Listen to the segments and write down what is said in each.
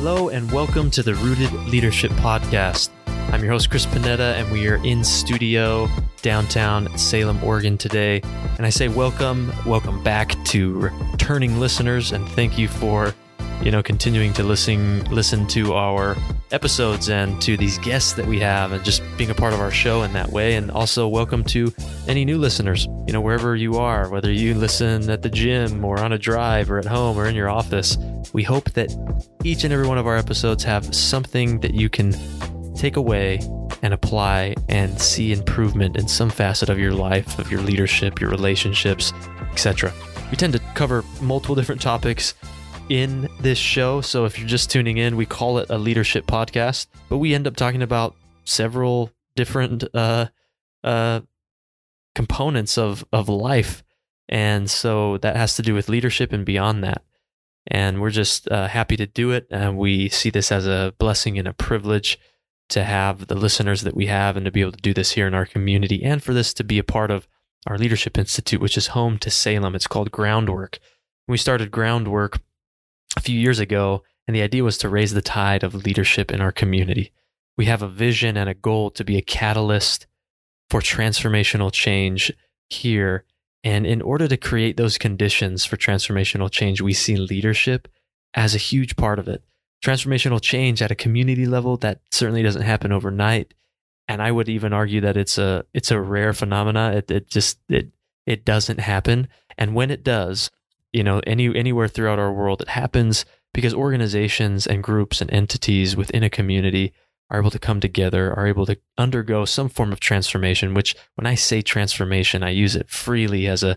Hello, and welcome to the Rooted Leadership Podcast. I'm your host, Chris Panetta, and we are in studio downtown Salem, Oregon today. And I say welcome, welcome back to returning listeners, and thank you for, you know, continuing to listen listen to our episodes and to these guests that we have, and just being a part of our show in that way. And also welcome to any new listeners, you know, wherever you are, whether you listen at the gym or on a drive or at home or in your office. We hope that each and every one of our episodes have something that you can take away and apply and see improvement in some facet of your life, of your leadership, your relationships, etc. We tend to cover multiple different topics in this show. So if you're just tuning in, we call it a leadership podcast, but we end up talking about several different uh, uh, components of, of life. And so that has to do with leadership and beyond that and we're just uh, happy to do it. And we see this as a blessing and a privilege to have the listeners that we have and to be able to do this here in our community and for this to be a part of our Leadership Institute, which is home to Salem. It's called Groundwork. We started Groundwork a few years ago, and the idea was to raise the tide of leadership in our community. We have a vision and a goal to be a catalyst for transformational change here and in order to create those conditions for transformational change, we see leadership as a huge part of it. Transformational change at a community level that certainly doesn't happen overnight. And I would even argue that it's a it's a rare phenomena. It, it just it it doesn't happen. And when it does, you know, any anywhere throughout our world, it happens because organizations and groups and entities within a community are able to come together, are able to undergo some form of transformation, which when I say transformation, I use it freely as a,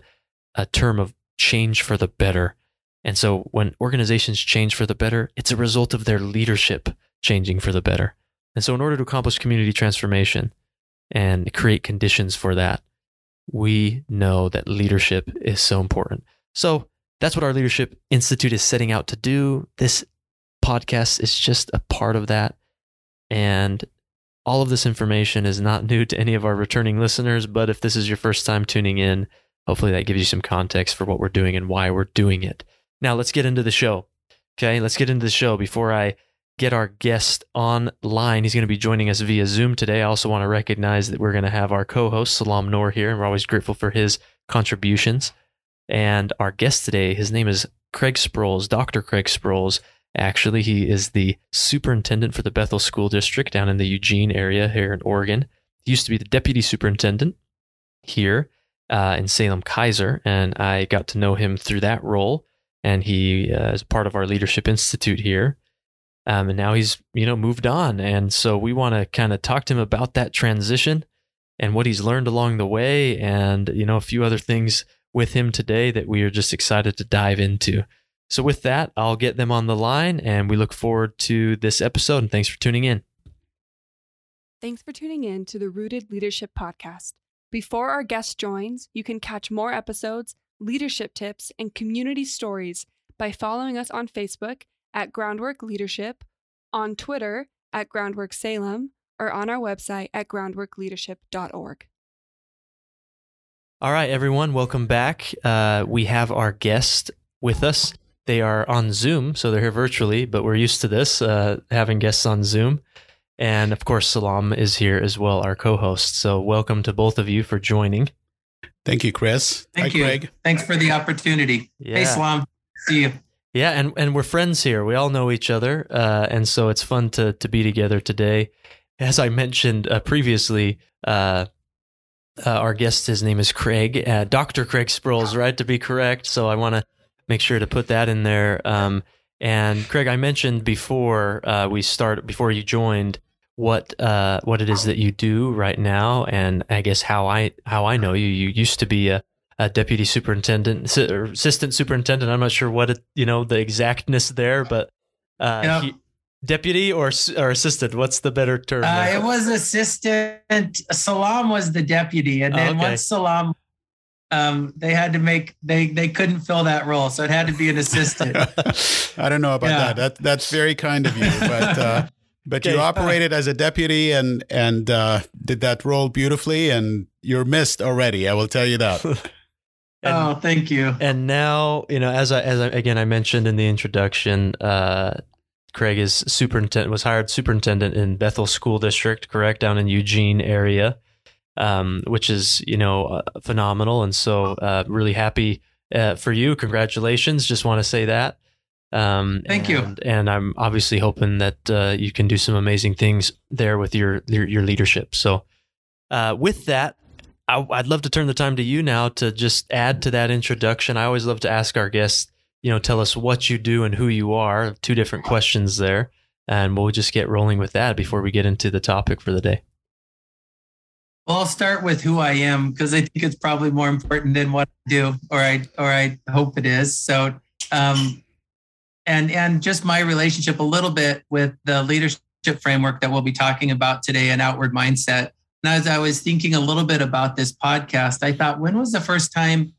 a term of change for the better. And so when organizations change for the better, it's a result of their leadership changing for the better. And so in order to accomplish community transformation and create conditions for that, we know that leadership is so important. So that's what our Leadership Institute is setting out to do. This podcast is just a part of that. And all of this information is not new to any of our returning listeners, but if this is your first time tuning in, hopefully that gives you some context for what we're doing and why we're doing it. Now, let's get into the show. Okay, let's get into the show before I get our guest online. He's going to be joining us via Zoom today. I also want to recognize that we're going to have our co host, Salam Noor, here, and we're always grateful for his contributions. And our guest today, his name is Kraig Sproles, Dr. Kraig Sproles. Actually, he is the superintendent for the Bethel School District down in the Eugene area here in Oregon. He used to be the deputy superintendent here uh, in Salem Keizer, and I got to know him through that role. And he uh, is part of our Leadership Institute here. Um, and now he's you know moved on, and so we want to kind of talk to him about that transition and what he's learned along the way, and you know a few other things with him today that we are just excited to dive into. So, with that, I'll get them on the line and we look forward to this episode. And thanks for tuning in. Thanks for tuning in to the Rooted Leadership Podcast. Before our guest joins, you can catch more episodes, leadership tips, and community stories by following us on Facebook at Groundwork Leadership, on Twitter at Groundwork Salem, or on our website at groundworkleadership.org. All right, everyone, welcome back. Uh, we have our guest with us. They are on Zoom, so they're here virtually, but we're used to this, uh, having guests on Zoom. And of course, Salam is here as well, our co host. So, welcome to both of you for joining. Thank you, Chris. Thank Hi, you. Kraig. Thanks for the opportunity. Yeah. Hey, Salam. See you. Yeah, and, and we're friends here. We all know each other. Uh, and so it's fun to, to be together today. As I mentioned uh, previously, uh, uh our guest, his name is Kraig, uh, Dr. Kraig Sproles, right? To be correct. So I want to make sure to put that in there. Um, and Kraig, I mentioned before uh, we start, before you joined, what uh, what it is that you do right now, and I guess how I how I know you. You used to be a, a deputy superintendent or assistant superintendent. I'm not sure what it, you know the exactness there, but uh, he, deputy or or assistant. What's the better term? Uh, it was assistant. Salam was the deputy, and then oh, okay. once Salam um, they had to make they they couldn't fill that role, so it had to be an assistant. I don't know about yeah. that. That that's very kind of you, but uh, but okay. you operated as a deputy and and uh, did that role beautifully, and you're missed already. I will tell you that. And, oh, thank you. And now, you know, as I as I, again I mentioned in the introduction, uh, Kraig is superintendent was hired superintendent in Bethel School District, correct, down in Eugene area, um, which is you know uh, phenomenal. And so, uh, really happy uh, for you. Congratulations! Just want to say that. Um, Thank and, you. And I'm obviously hoping that uh, you can do some amazing things there with your your, your leadership. So, uh, with that, I, would love to turn the time to you now to just add to that introduction. I always love to ask our guests, you know, tell us what you do and who you are. Two different questions there, and we'll just get rolling with that before we get into the topic for the day. Well, I'll start with who I am because I think it's probably more important than what I do, or I or I hope it is. So, um, and and just my relationship a little bit with the leadership framework that we'll be talking about today and outward mindset. And as I was thinking a little bit about this podcast, I thought, when was the first time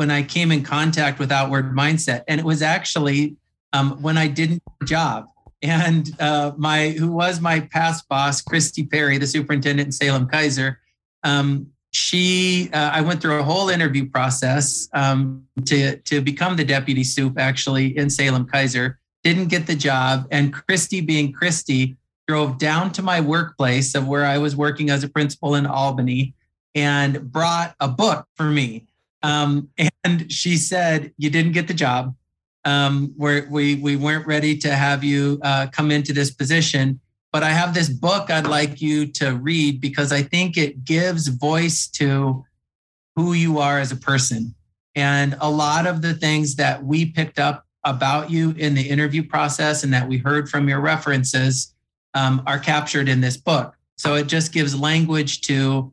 when I came in contact with outward mindset? And it was actually um, when I didn't job. And uh, my who was my past boss, Christy Perry, the superintendent in Salem Keizer, um, she uh, I went through a whole interview process um, to to become the deputy soup actually in Salem Keizer. Didn't get the job, and Christy, being Christy, drove down to my workplace of where I was working as a principal in Albany, and brought a book for me. Um, and she said, "You didn't get the job. Um, we we we weren't ready to have you uh, come into this position." but I have this book I'd like you to read because I think it gives voice to who you are as a person. And a lot of the things that we picked up about you in the interview process and that we heard from your references um, are captured in this book. So it just gives language to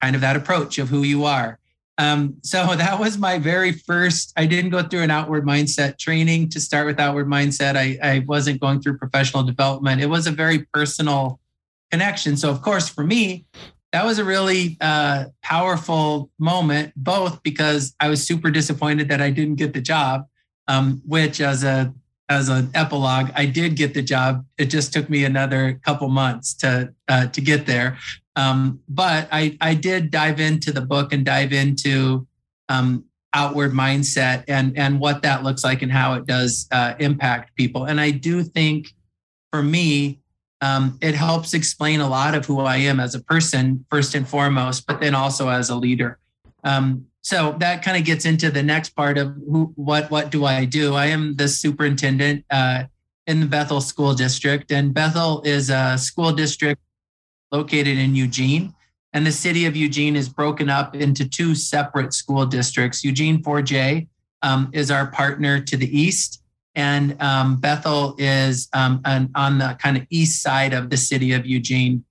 kind of that approach of who you are. Um, so that was my very first. I didn't go through an outward mindset training to start with outward mindset. I, I wasn't going through professional development. It was a very personal connection. So, of course, for me, that was a really uh, powerful moment, both because I was super disappointed that I didn't get the job, um, which as a as an epilogue, I did get the job. It just took me another couple months to uh, to get there. Um, but I, I did dive into the book and dive into um, outward mindset and, and what that looks like and how it does uh, impact people. And I do think for me, um, it helps explain a lot of who I am as a person, first and foremost, but then also as a leader. Um, so that kind of gets into the next part of who, what what do I do? I am the superintendent uh, in the Bethel School District, and Bethel is a school district located in Eugene. And the city of Eugene is broken up into two separate school districts. Eugene 4J um, is our partner to the east, and um, Bethel is um, an, on the kind of east side of the city of Eugene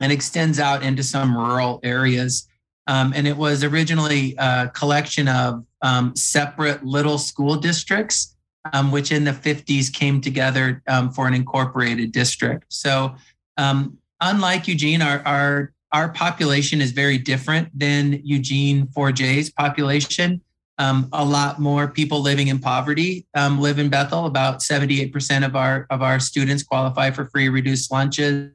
and extends out into some rural areas. Um, and it was originally a collection of um, separate little school districts, um, which in the 50s came together for an incorporated district. So um, unlike Eugene, our, our, our population is very different than Eugene 4J's population. Um, a lot more people living in poverty um, live in Bethel. About 78% of our of our students qualify for free reduced lunches.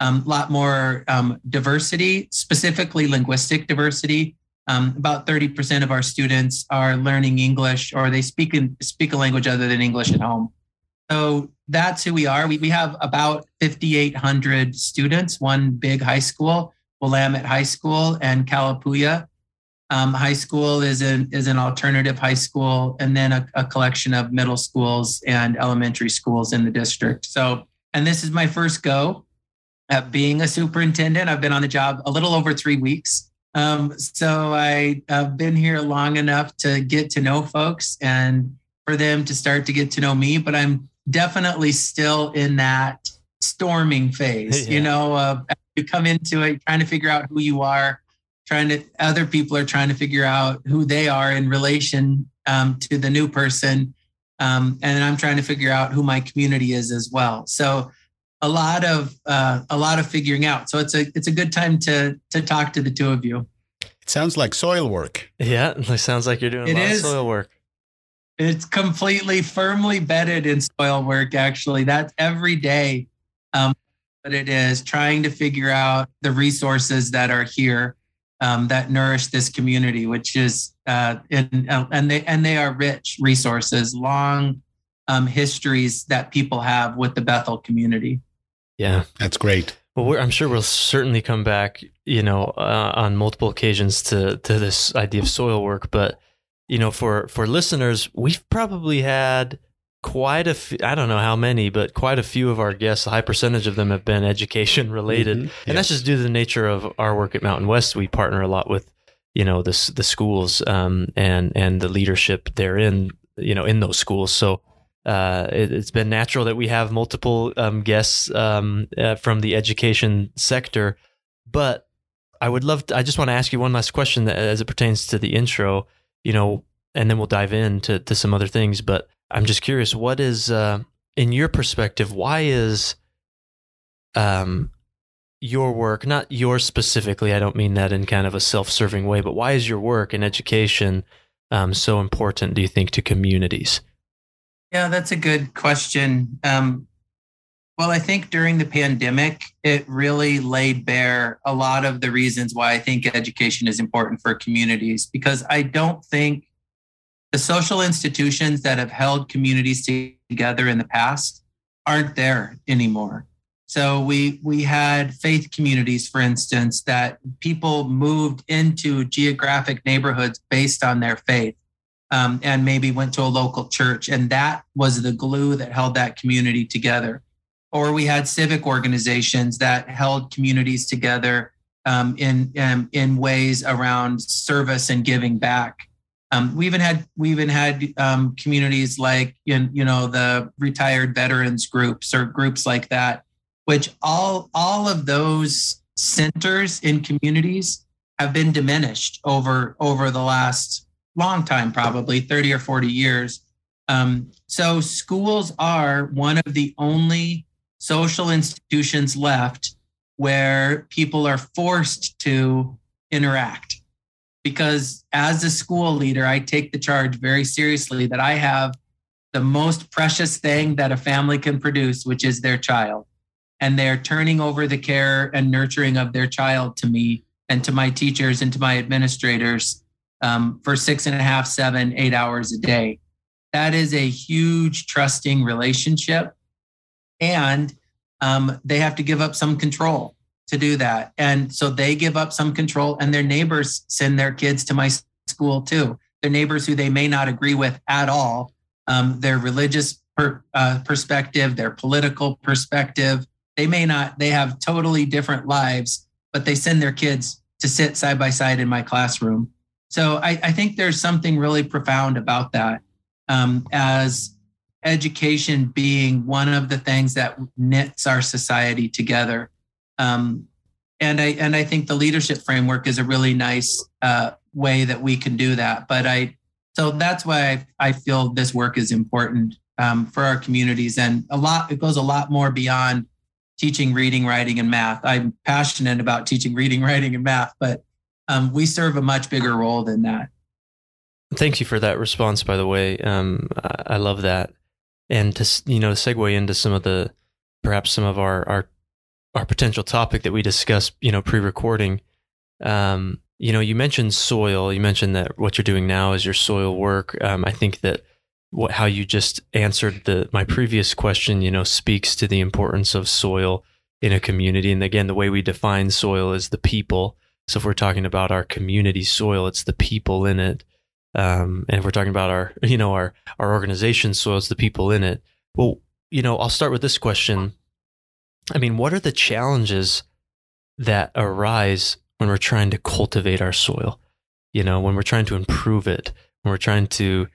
A um, lot more um, diversity, specifically linguistic diversity. Um, about 30% of our students are learning English or they speak in, speak a language other than English at home. So that's who we are. We, we have about 5,800 students, one big high school, Willamette High School and Kalapuya. Um, high school is an, is an alternative high school, and then a, a collection of middle schools and elementary schools in the district. So, and this is my first go at being a superintendent. I've been on the job a little over three weeks. Um, so I, have been here long enough to get to know folks and for them to start to get to know me, but I'm definitely still in that storming phase. Yeah. You know, uh, you come into it trying to figure out who you are, trying to other people are trying to figure out who they are in relation um, to the new person, um, and I'm trying to figure out who my community is as well. So a lot of uh, a lot of figuring out. So it's a it's a good time to to talk to the two of you. It sounds like soil work. Yeah, it sounds like you're doing a lot is. of soil work. It's completely firmly bedded in soil work, actually. That's every day. Um, but it is trying to figure out the resources that are here um, that nourish this community, which is uh, in, uh, and they and they are rich resources, long um, histories that people have with the Bethel community. Yeah, that's great. Well, I'm sure we'll certainly come back, you know, uh, on multiple occasions to to this idea of soil work. But you know, for for listeners, we've probably had quite a few, I don't know how many, but quite a few of our guests, a high percentage of them have been education related. Mm-hmm. And yes. that's just due to the nature of our work at Mountain West. We partner a lot with, you know, the, the schools um, and, and the leadership therein, you know, in those schools. So uh, it, has been natural that we have multiple um, guests um, uh, from the education sector. But I would love to, I just want to ask you one last question that, as it pertains to the intro, you know, and then we'll dive into to some other things. But I'm just curious, what is, uh, in your perspective, why is um, your work, not yours specifically, I don't mean that in kind of a self serving way, but why is your work in education um, so important, do you think, to communities? Yeah, that's a good question. Um, well, I think during the pandemic, it really laid bare a lot of the reasons why I think education is important for communities because I don't think the social institutions that have held communities together in the past aren't there anymore. So we we had faith communities, for instance, that people moved into geographic neighborhoods based on their faith, um, and maybe went to a local church, and that was the glue that held that community together. Or we had civic organizations that held communities together um, in um, in ways around service and giving back. Um, we even had we even had um, communities like in, you know the retired veterans groups or groups like that, which all all of those centers in communities have been diminished over over the last long time, probably thirty or forty years. Um, so schools are one of the only social institutions left where people are forced to interact because as a school leader, I take the charge very seriously that I have the most precious thing that a family can produce, which is their child. And they're turning over the care and nurturing of their child to me and to my teachers and to my administrators um, for six and a half, seven, eight hours a day. That is a huge trusting relationship. And um, they have to give up some control to do that. And so they give up some control, and their neighbors send their kids to my school too. Their neighbors who they may not agree with at all, um, their religious per, uh, perspective, their political perspective. They may not, they have totally different lives, but they send their kids to sit side by side in my classroom. So I, I think there's something really profound about that um, as education being one of the things that knits our society together. Um, and I and I think the leadership framework is a really nice uh, way that we can do that. But I so that's why I, I feel this work is important um, for our communities, and a lot it goes a lot more beyond teaching reading, writing, and math. I'm passionate about teaching reading, writing, and math, but um, we serve a much bigger role than that. Thank you for that response, by the way. Um, I, I love that, and to you know segue into some of the perhaps some of our our our potential topic that we discussed, you know, pre-recording, um, you know, you mentioned soil. You mentioned that what you're doing now is your soil work. Um, I think that what how you just answered the my previous question, you know, speaks to the importance of soil in a community. And again, the way we define soil is the people. So if we're talking about our community soil, it's the people in it. Um, and if we're talking about our, you know, our our organization soil, it's the people in it. Well, you know, I'll start with this question. I mean, what are the challenges that arise when we're trying to cultivate our soil? You know, when we're trying to improve it, when we're trying to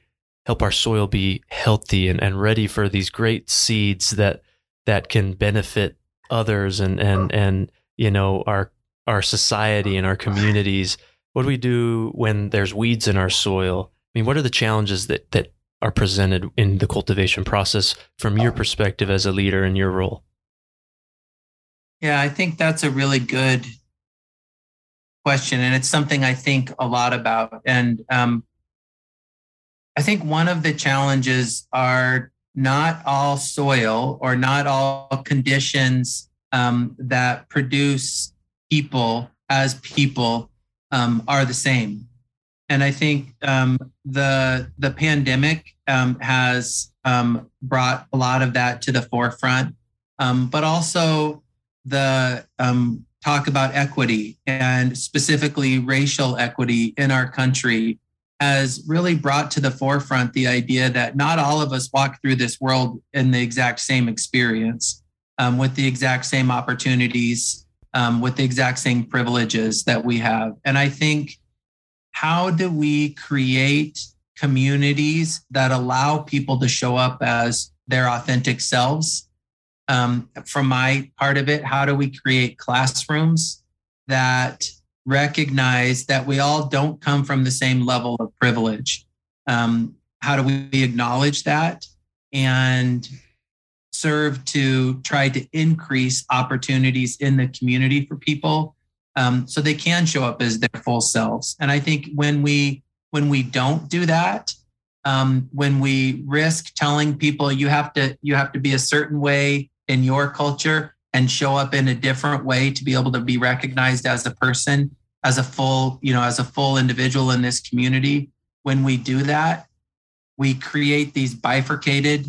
help our soil be healthy and, and ready for these great seeds that that can benefit others and and and you know our our society and our communities. What do we do when there's weeds in our soil? I mean, what are the challenges that that are presented in the cultivation process from your perspective as a leader in your role? Yeah, I think that's a really good question. And it's something I think a lot about. And um, I think one of the challenges are not all soil or not all conditions um, that produce people as people um, are the same. and I think um, the the pandemic um, has um, brought a lot of that to the forefront, um, but also the um, talk about equity and specifically racial equity in our country has really brought to the forefront the idea that not all of us walk through this world in the exact same experience with the exact same opportunities um, with the exact same privileges that we have. And i think how do we create communities that allow people to show up as their authentic selves? Um, from my part of it, how do we create classrooms that recognize that we all don't come from the same level of privilege? Um, how do we acknowledge that? And serve to try to increase opportunities in the community for people um, so they can show up as their full selves? And I think when we when we don't do that, um, when we risk telling people you have to you have to be a certain way in your culture and show up in a different way to be able to be recognized as a person as a full you know as a full individual in this community when we do that we create these bifurcated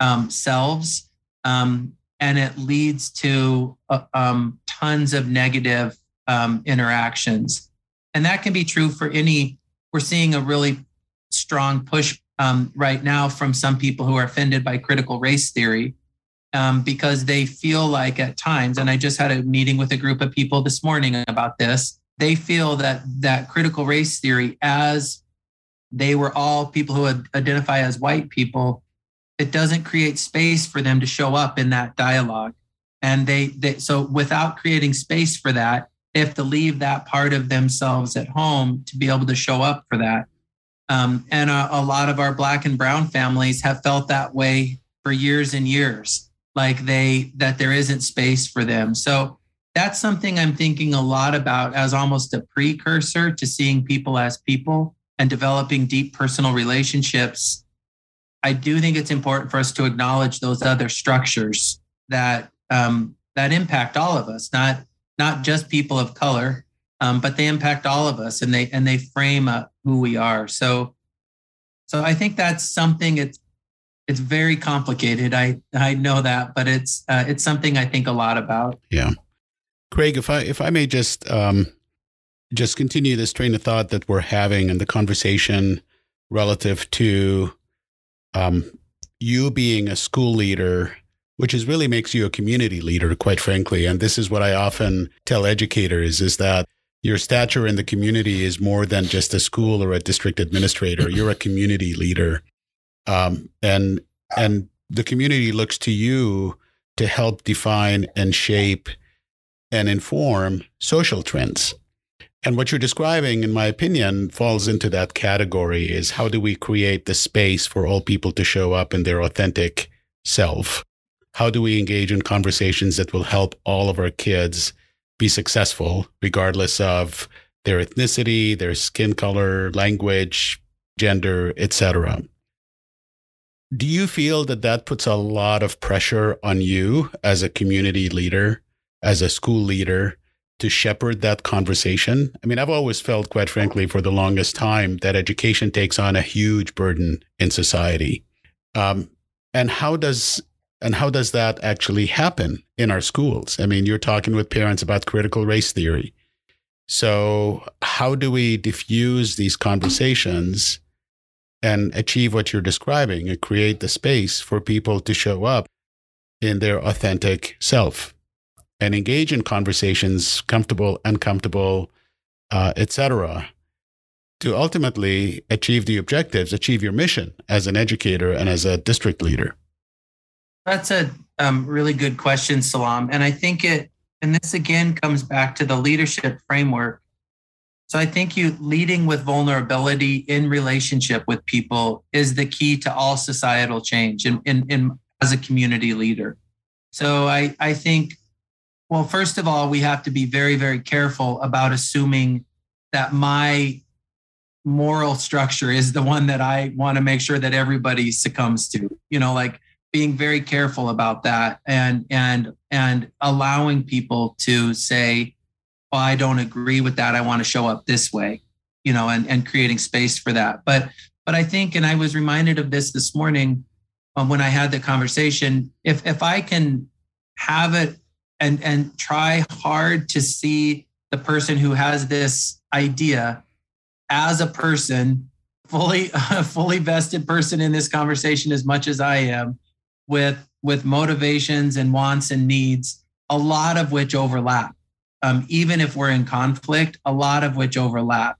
um, selves um, and it leads to uh, um, tons of negative um, interactions and that can be true for any we're seeing a really strong push um, right now from some people who are offended by critical race theory um, because they feel like at times, and I just had a meeting with a group of people this morning about this. They feel that that critical race theory, as they were all people who identify as white people, it doesn't create space for them to show up in that dialogue. And they, they so without creating space for that, they have to leave that part of themselves at home to be able to show up for that. Um, and a, a lot of our black and brown families have felt that way for years and years like they that there isn't space for them so that's something i'm thinking a lot about as almost a precursor to seeing people as people and developing deep personal relationships i do think it's important for us to acknowledge those other structures that um, that impact all of us not not just people of color um, but they impact all of us and they and they frame uh, who we are so so i think that's something it's it's very complicated. I I know that, but it's uh, it's something I think a lot about. Yeah, Kraig, if I if I may just um, just continue this train of thought that we're having and the conversation relative to um, you being a school leader, which is really makes you a community leader, quite frankly. And this is what I often tell educators: is that your stature in the community is more than just a school or a district administrator. You're a community leader um, and and the community looks to you to help define and shape and inform social trends. And what you're describing, in my opinion, falls into that category is how do we create the space for all people to show up in their authentic self? How do we engage in conversations that will help all of our kids be successful, regardless of their ethnicity, their skin color, language, gender, etc.? Do you feel that that puts a lot of pressure on you as a community leader, as a school leader, to shepherd that conversation? I mean, I've always felt, quite frankly, for the longest time, that education takes on a huge burden in society. Um, and how does and how does that actually happen in our schools? I mean, you're talking with parents about critical race theory. So, how do we diffuse these conversations and achieve what you're describing and create the space for people to show up in their authentic self and engage in conversations, comfortable, uncomfortable, uh, etc., to ultimately achieve the objectives, achieve your mission as an educator and as a district leader? That's a um, really good question, Salam. And I think it, and this again comes back to the leadership framework so I think you leading with vulnerability in relationship with people is the key to all societal change in, in, in as a community leader. So I, I think, well, first of all, we have to be very, very careful about assuming that my moral structure is the one that I want to make sure that everybody succumbs to. You know, like being very careful about that and and and allowing people to say, well, I don't agree with that. I want to show up this way. you know, and and creating space for that. But but I think, and I was reminded of this this morning um, when I had the conversation. If if I can have it and and try hard to see the person who has this idea as a person fully a fully vested person in this conversation as much as I am with with motivations and wants and needs a lot of which overlap. Um, even if we're in conflict a lot of which overlap.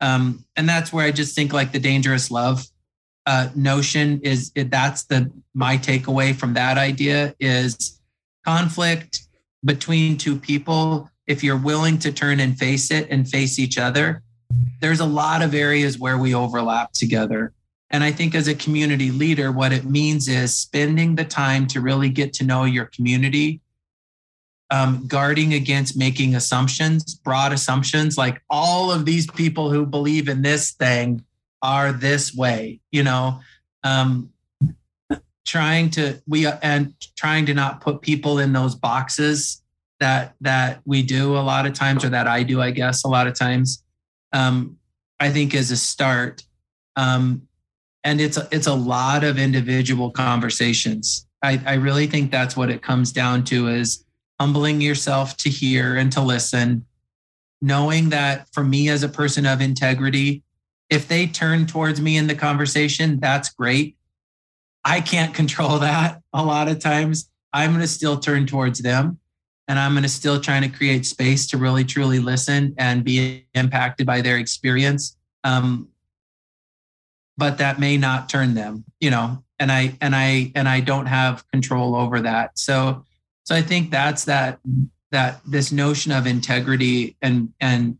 Um, and that's where I just think like the dangerous love uh, notion is that's the my takeaway from that idea is conflict between two people if you're willing to turn and face it and face each other there's a lot of areas where we overlap together. And I think as a community leader, what it means is spending the time to really get to know your community, um, guarding against making assumptions, broad assumptions, like all of these people who believe in this thing are this way, you know, um, trying to we and trying to not put people in those boxes that that we do a lot of times or that I do, I guess, a lot of times um, I think is a start. Um, and it's it's a lot of individual conversations. I, I really think that's what it comes down to is humbling yourself to hear and to listen, knowing that for me as a person of integrity, if they turn towards me in the conversation, that's great. I can't control that a lot of times. I'm going to still turn towards them and I'm going to still trying to create space to really truly listen and be impacted by their experience. Um, but that may not turn them, you know, and I and I and I don't have control over that. So so I think that's that that this notion of integrity and and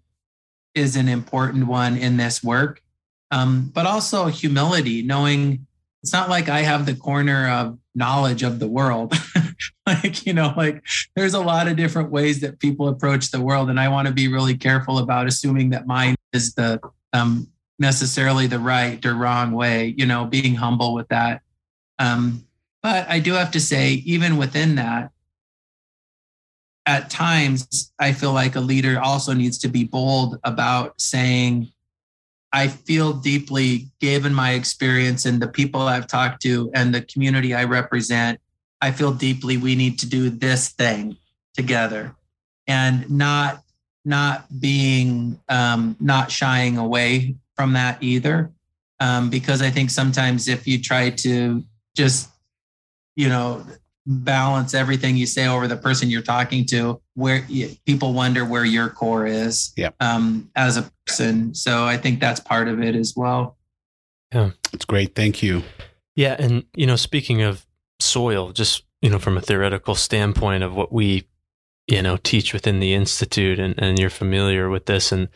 is an important one in this work. Um, but also humility, knowing it's not like I have the corner of knowledge of the world. like, you know, like there's a lot of different ways that people approach the world. And I want to be really careful about assuming that mine is the um, necessarily the right or wrong way, you know, being humble with that. Um, but I do have to say, even within that, at times, I feel like a leader also needs to be bold about saying, I feel deeply, given my experience and the people I've talked to and the community I represent, I feel deeply we need to do this thing together. And not not being um, not shying away from that either. Um, because i think sometimes if you try to just you know balance everything you say over the person you're talking to where people wonder where your core is yeah. um, as a person. So i think that's part of it as well. Yeah. It's great. Thank you. Yeah and you know speaking of soil just you know from a theoretical standpoint of what we you know teach within the institute and, and you're familiar with this and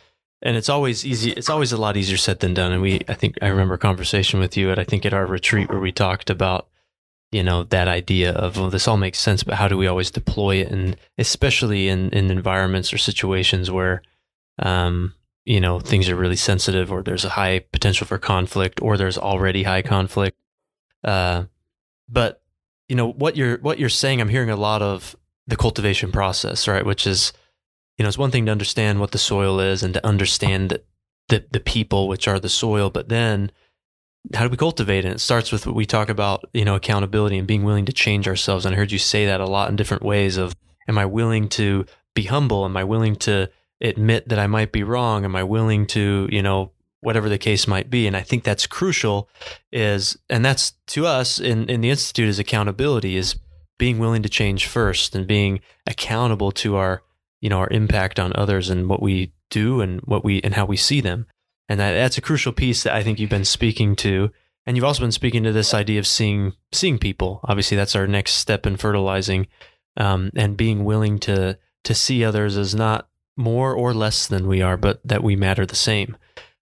and it's always easy it's always a lot easier said than done and we i think i remember a conversation with you at i think at our retreat where we talked about you know that idea of well this all makes sense but how do we always deploy it? And especially in in environments or situations where um you know things are really sensitive or there's a high potential for conflict or there's already high conflict uh but you know what you're what you're saying i'm hearing a lot of the cultivation process right? Which is you know it's one thing to understand what the soil is and to understand the the people which are the soil but then how do we cultivate it? And It starts with what we talk about, you know, accountability and being willing to change ourselves. And I heard you say that a lot in different ways of am I willing to be humble? Am I willing to admit that I might be wrong? Am I willing to, you know, whatever the case might be? And I think that's crucial is and that's to us in, in the Institute is accountability, is being willing to change first and being accountable to our, you know, our impact on others and what we do and what we and how we see them. And that, that's a crucial piece that I think you've been speaking to. And you've also been speaking to this idea of seeing seeing people. Obviously, that's our next step in fertilizing, um, and being willing to to see others as not more or less than we are, but that we matter the same.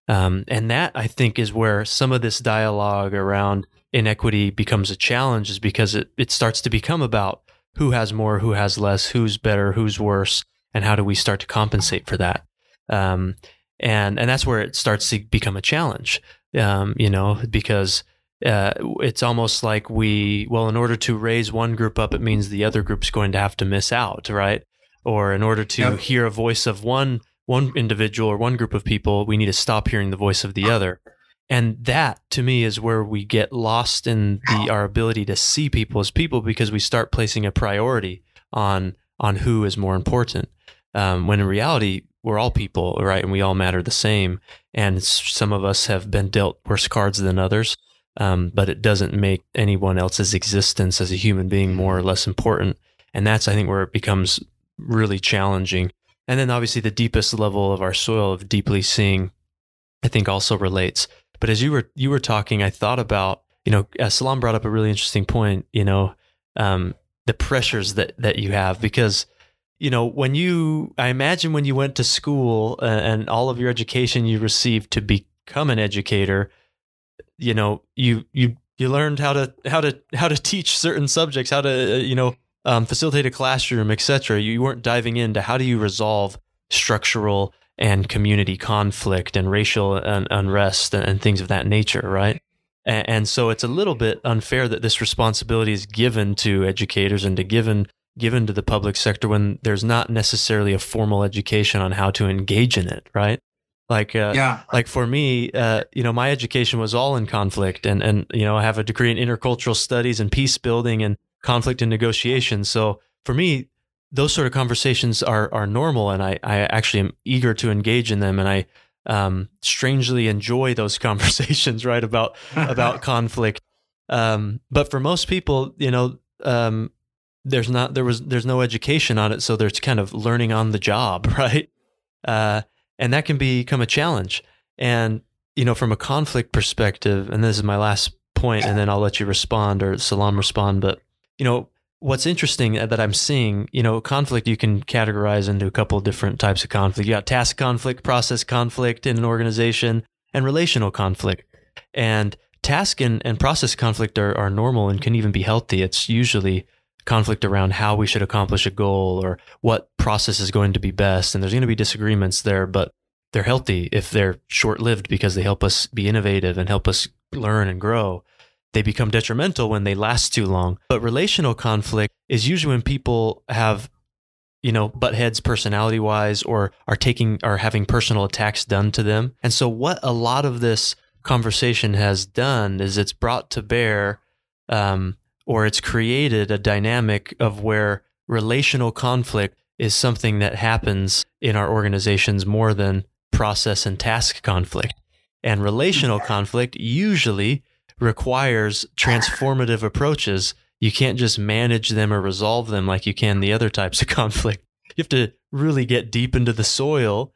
Um, and that I think is where some of this dialogue around inequity becomes a challenge, is because it it starts to become about who has more, who has less, who's better, who's worse, and how do we start to compensate for that. Um, and and that's where it starts to become a challenge. Um, you know, because uh, it's almost like we well, in order to raise one group up, it means the other group's going to have to miss out, right? Or in order to hear a voice of one one individual or one group of people, we need to stop hearing the voice of the other. And that to me is where we get lost in the our ability to see people as people because we start placing a priority on on who is more important. Um, when in reality, we're all people, right? And we all matter the same. And some of us have been dealt worse cards than others. Um, but it doesn't make anyone else's existence as a human being more or less important. And that's, I think, where it becomes really challenging. And then obviously the deepest level of our soil of deeply seeing, I think also relates. But as you were you were talking, I thought about, you know, uh, Salam brought up a really interesting point, you know, um, the pressures that that you have because you know when you i imagine when you went to school uh, and all of your education you received to become an educator you know you you you learned how to how to how to teach certain subjects how to uh, you know um, facilitate a classroom etc you weren't diving into how do you resolve structural and community conflict and racial un- unrest and, and, things of that nature right? And, and so it's a little bit unfair that this responsibility is given to educators and to given given to the public sector when there's not necessarily a formal education on how to engage in it right like, uh, yeah. like for me, uh, you know, my education was all in conflict, and and you know, I have a degree in intercultural studies and peace building and conflict and negotiation. So for me, those sort of conversations are are normal, and I I actually am eager to engage in them, and I um, strangely enjoy those conversations, right about about conflict. Um, but for most people, you know, um, there's not there was there's no education on it, so there's kind of learning on the job, right? Uh, and that can become a challenge. And you know, from a conflict perspective, and this is my last point, and then I'll let you respond or Salam respond. But you know, what's interesting that I'm seeing, you know, conflict you can categorize into a couple different types of conflict. You got task conflict, process conflict in an organization, and relational conflict. And task and, and process conflict are, are normal and can even be healthy. It's usually conflict around how we should accomplish a goal or what process is going to be best. And there's going to be disagreements there, but they're healthy if they're short lived because they help us be innovative and help us learn and grow. They become detrimental when they last too long. But relational conflict is usually when people have, you know, butt heads personality wise or are taking, are having personal attacks done to them. And so what a lot of this conversation has done is it's brought to bear um, or it's created a dynamic of where relational conflict is something that happens in our organizations more than process and task conflict. And relational conflict usually requires transformative approaches. You can't just manage them or resolve them like you can the other types of conflict. You have to really get deep into the soil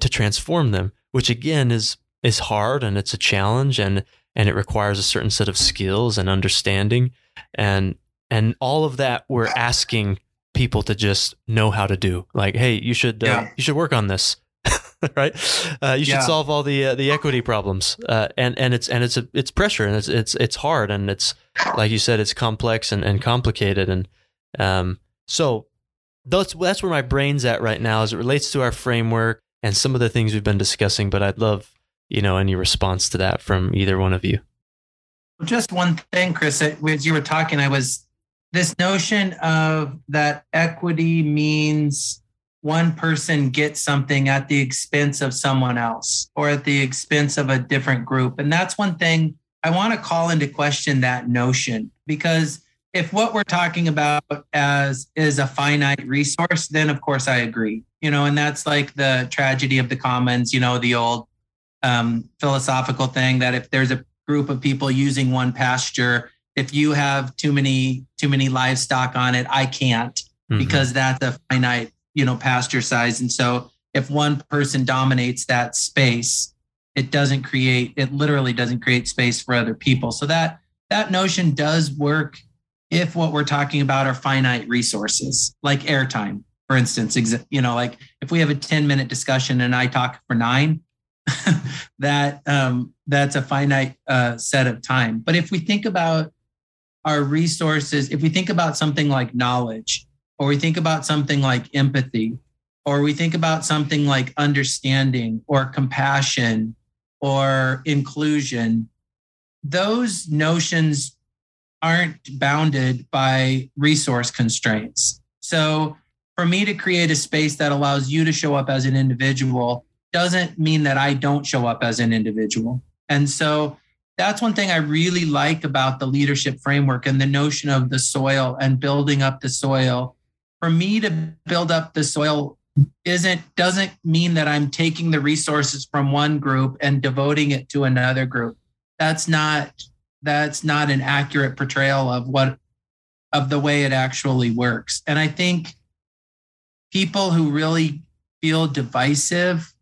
to transform them, which again is is hard and it's a challenge and and it requires a certain set of skills and understanding and and all of that we're asking people to just know how to do. Like hey you should uh, yeah. you should work on this right? Uh, you should solve all the uh, the equity problems. Uh, and and it's and it's a, it's pressure and it's it's it's hard and it's like you said it's complex and, and complicated and um so that's that's where my brain's at right now as it relates to our framework and some of the things we've been discussing but I'd love you know any response to that from either one of you just one thing, Chris, as you were talking, I was this notion of that equity means one person gets something at the expense of someone else or at the expense of a different group. And that's one thing I want to call into question that notion because if what we're talking about as is a finite resource, then of course I agree. You know, and that's like the tragedy of the commons, you know, the old um, philosophical thing that if there's a group of people using one pasture. If you have too many too many livestock on it i can't mm-hmm. because that's a finite you know pasture size. And so if one person dominates that space it doesn't create it literally doesn't create space for other people. So that that notion does work if what we're talking about are finite resources like airtime for instance you know like if we have a 10 minute discussion and i talk for nine that um, that's a finite uh, set of time. But if we think about our resources, if we think about something like knowledge, or we think about something like empathy, or we think about something like understanding or compassion or inclusion, those notions aren't bounded by resource constraints. So for me to create a space that allows you to show up as an individual doesn't mean that I don't show up as an individual. And so that's one thing I really like about the leadership framework and the notion of the soil and building up the soil. For me to build up the soil isn't doesn't mean that I'm taking the resources from one group and devoting it to another group. That's not that's not an accurate portrayal of what of the way it actually works. And I think people who really feel divisive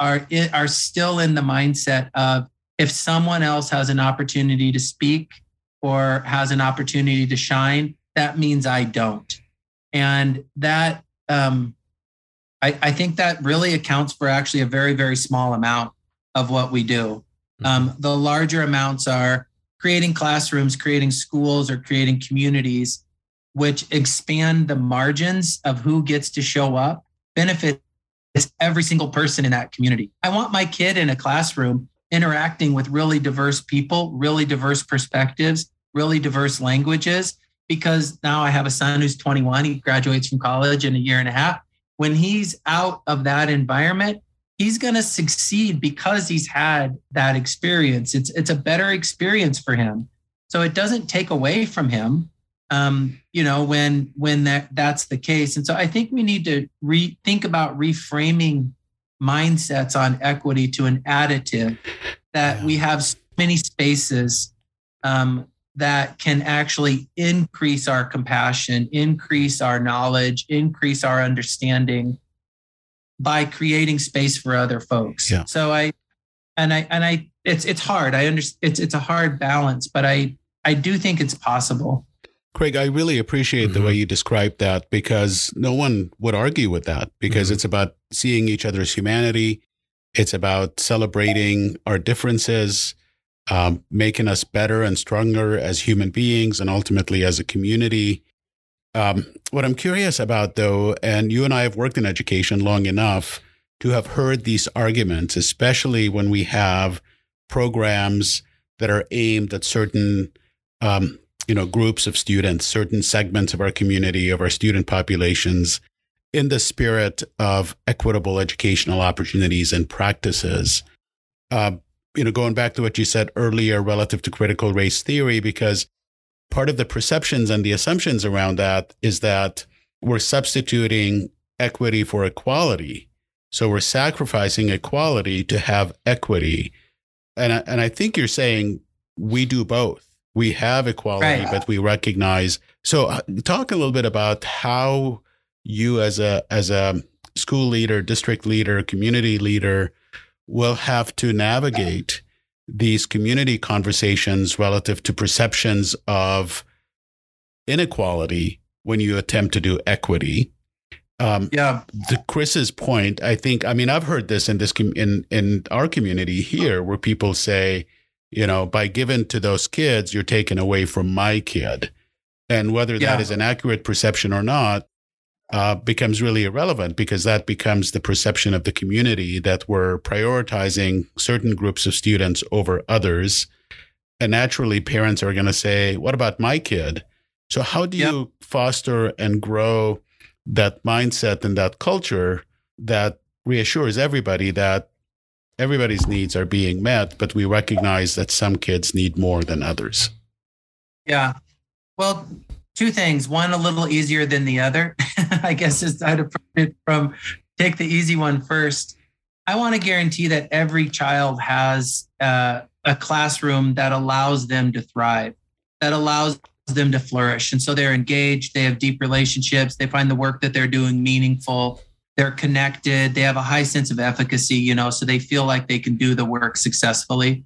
are are still in the mindset of if someone else has an opportunity to speak or has an opportunity to shine, that means I don't. And that um, I, I think that really accounts for actually a very, very small amount of what we do. Mm-hmm. Um, the larger amounts are creating classrooms, creating schools, or creating communities which expand the margins of who gets to show up, benefits every single person in that community. I want my kid in a classroom interacting with really diverse people, really diverse perspectives, really diverse languages, because now I have a son who's 21. He graduates from college in a year and a half. When he's out of that environment, he's going to succeed because he's had that experience. It's, it's a better experience for him. So it doesn't take away from him um, you know, when when that that's the case. And so I think we need to rethink about reframing mindsets on equity to an additive that yeah. we have so many spaces um, that can actually increase our compassion, increase our knowledge, increase our understanding by creating space for other folks. Yeah. So I and I and I it's it's hard. I understand it's it's a hard balance, but I I do think it's possible. Kraig, I really appreciate mm-hmm. the way mm-hmm. you described that because no one would argue with that because mm-hmm. it's about seeing each other's humanity. It's about celebrating our differences, um, making us better and stronger as human beings and ultimately as a community. Um, what I'm curious about, though, and you and I have worked in education long enough to have heard these arguments, especially when we have programs that are aimed at certain um, you know groups of students certain segments of our community of our student populations in the spirit of equitable educational opportunities and practices. Uh, you know going back to what you said earlier relative to critical race theory because part of the perceptions and the assumptions around that is that we're substituting equity for equality. So we're sacrificing equality to have equity. And I, and I think you're saying we do both we have equality, right. but we recognize. So, uh, talk a little bit about how you, as a as a school leader, district leader, community leader, will have to navigate these community conversations relative to perceptions of inequality when you attempt to do equity. Um, yeah. To Chris's point, I think. I mean, I've heard this in this com- in in our community here, where people say you know, by giving to those kids, you're taking away from my kid. And whether yeah. that is an accurate perception or not uh, becomes really irrelevant because that becomes the perception of the community that we're prioritizing certain groups of students over others. And naturally, parents are going to say, What about my kid? So, how do you foster and grow that mindset and that culture that reassures everybody that everybody's needs are being met, but we recognize that some kids need more than others. Yeah. Well, two things. One a little easier than the other. I guess is I'd approach it from take the easy one first. I want to guarantee that every child has uh, a classroom that allows them to thrive, that allows them to flourish. And so they're engaged, they have deep relationships, they find the work that they're doing meaningful, they're connected, they have a high sense of efficacy, you know, so they feel like they can do the work successfully.